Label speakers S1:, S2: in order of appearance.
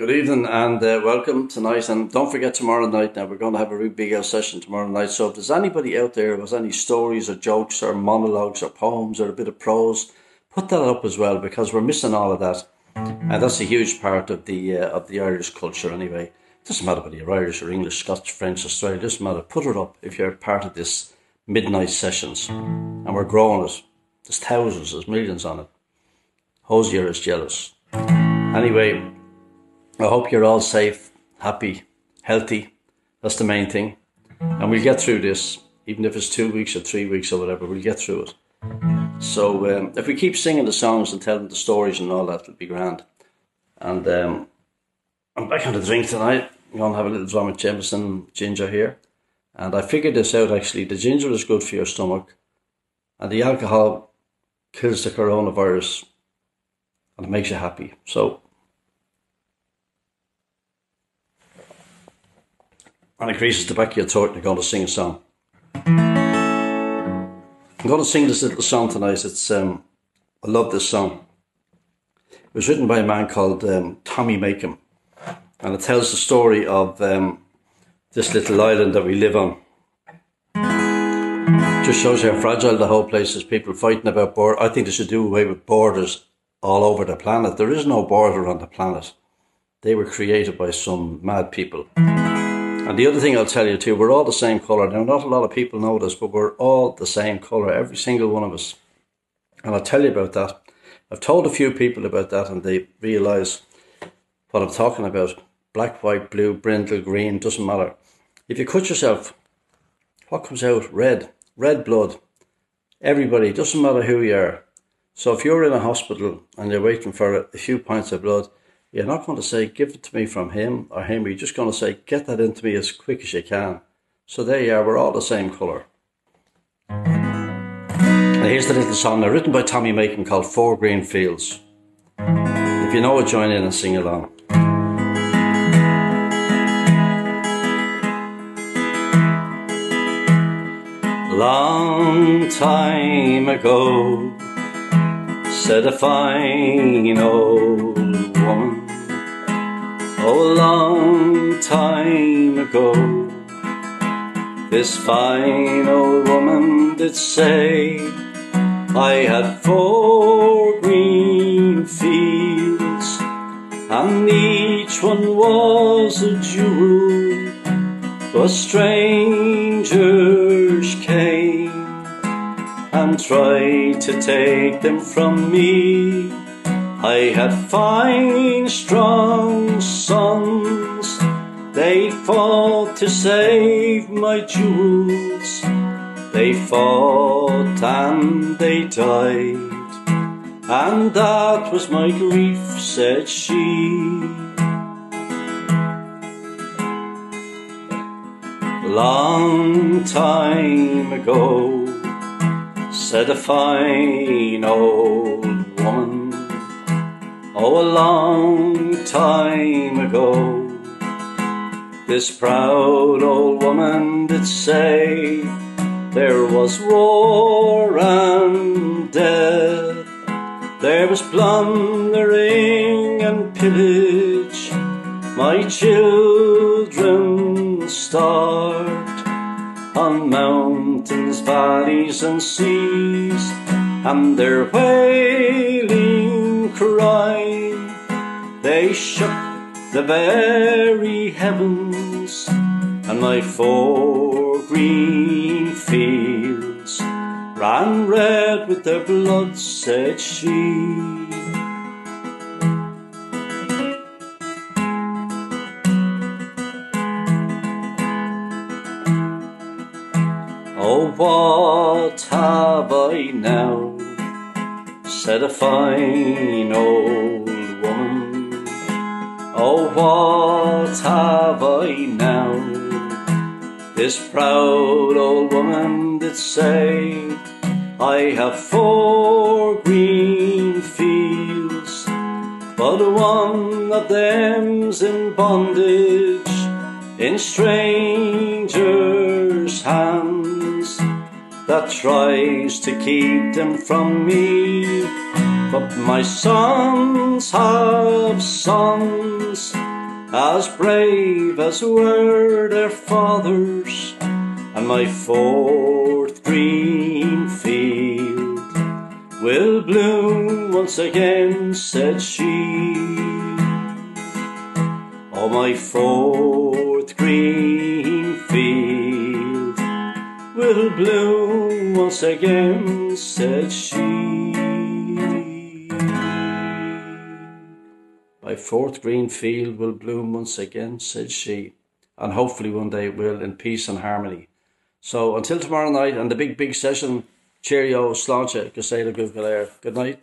S1: Good evening and uh, welcome tonight. And don't forget tomorrow night. Now we're going to have a really big out session tomorrow night. So if there's anybody out there has any stories or jokes or monologues or poems or a bit of prose, put that up as well because we're missing all of that. And that's a huge part of the uh, of the Irish culture anyway. It doesn't matter whether you're Irish or English, Scottish, French, Australian. Doesn't matter. Put it up if you're part of this midnight sessions. And we're growing it. There's thousands, there's millions on it. Hozier is jealous. Anyway, I hope you're all safe, happy, healthy. That's the main thing. And we'll get through this, even if it's two weeks or three weeks or whatever, we'll get through it. So um, if we keep singing the songs and telling the stories and all that, it'll be grand. And um, I'm back on the drink tonight. I'm going to have a little drum with Jameson ginger here. And I figured this out actually. The ginger is good for your stomach, and the alcohol kills the coronavirus and it makes you happy. So, and it increases the back of your throat, and you're going to sing a song. I'm going to sing this little song tonight. It's um, I love this song. It was written by a man called um, Tommy Makem, and it tells the story of um, this little island that we live on. Just shows how fragile the whole place is. People fighting about borders. I think they should do away with borders all over the planet. There is no border on the planet. They were created by some mad people. And the other thing I'll tell you too, we're all the same colour. Now, not a lot of people know this, but we're all the same colour, every single one of us. And I'll tell you about that. I've told a few people about that and they realise what I'm talking about. Black, white, blue, brindle, green, doesn't matter. If you cut yourself, what comes out? Red. Red blood. Everybody, doesn't matter who you are. So if you're in a hospital and you're waiting for a few pints of blood, you're not going to say, give it to me from him or him. You're just going to say, get that into me as quick as you can. So there you are, we're all the same colour. Now here's the little song now, written by Tommy Makem called Four Green Fields. If you know it, join in and sing along. Long time ago, said a fine old oh, a long time ago. This fine old woman did say, I had four green fields, and each one was a jewel, but strangers came and tried to take them from me. I had fine, strong sons. They fought to save my jewels. They fought and they died. And that was my grief, said she. Long time ago, said a fine old woman, oh, a long time ago. This proud old woman did say there was war and death, there was plundering and pillage. My children start on mountains, valleys, and seas, and their wailing cry they shook the very heavens, and my four green fields ran red with their blood, said she. Oh, what have I now? Said a fine old woman. Oh, what have I now? This proud old woman did say, I have four green fields, but one of them's in bondage in strangers' hands that tries to keep them from me. But my sons have sons as brave as were their fathers, and my fourth green field will bloom once again, said she. Oh, my fourth green will bloom once again, said she. My fourth green field will bloom once again, said she, and hopefully one day it will in peace and harmony. So until tomorrow night and the big, big session, cheerio, sláinte, go say Good night.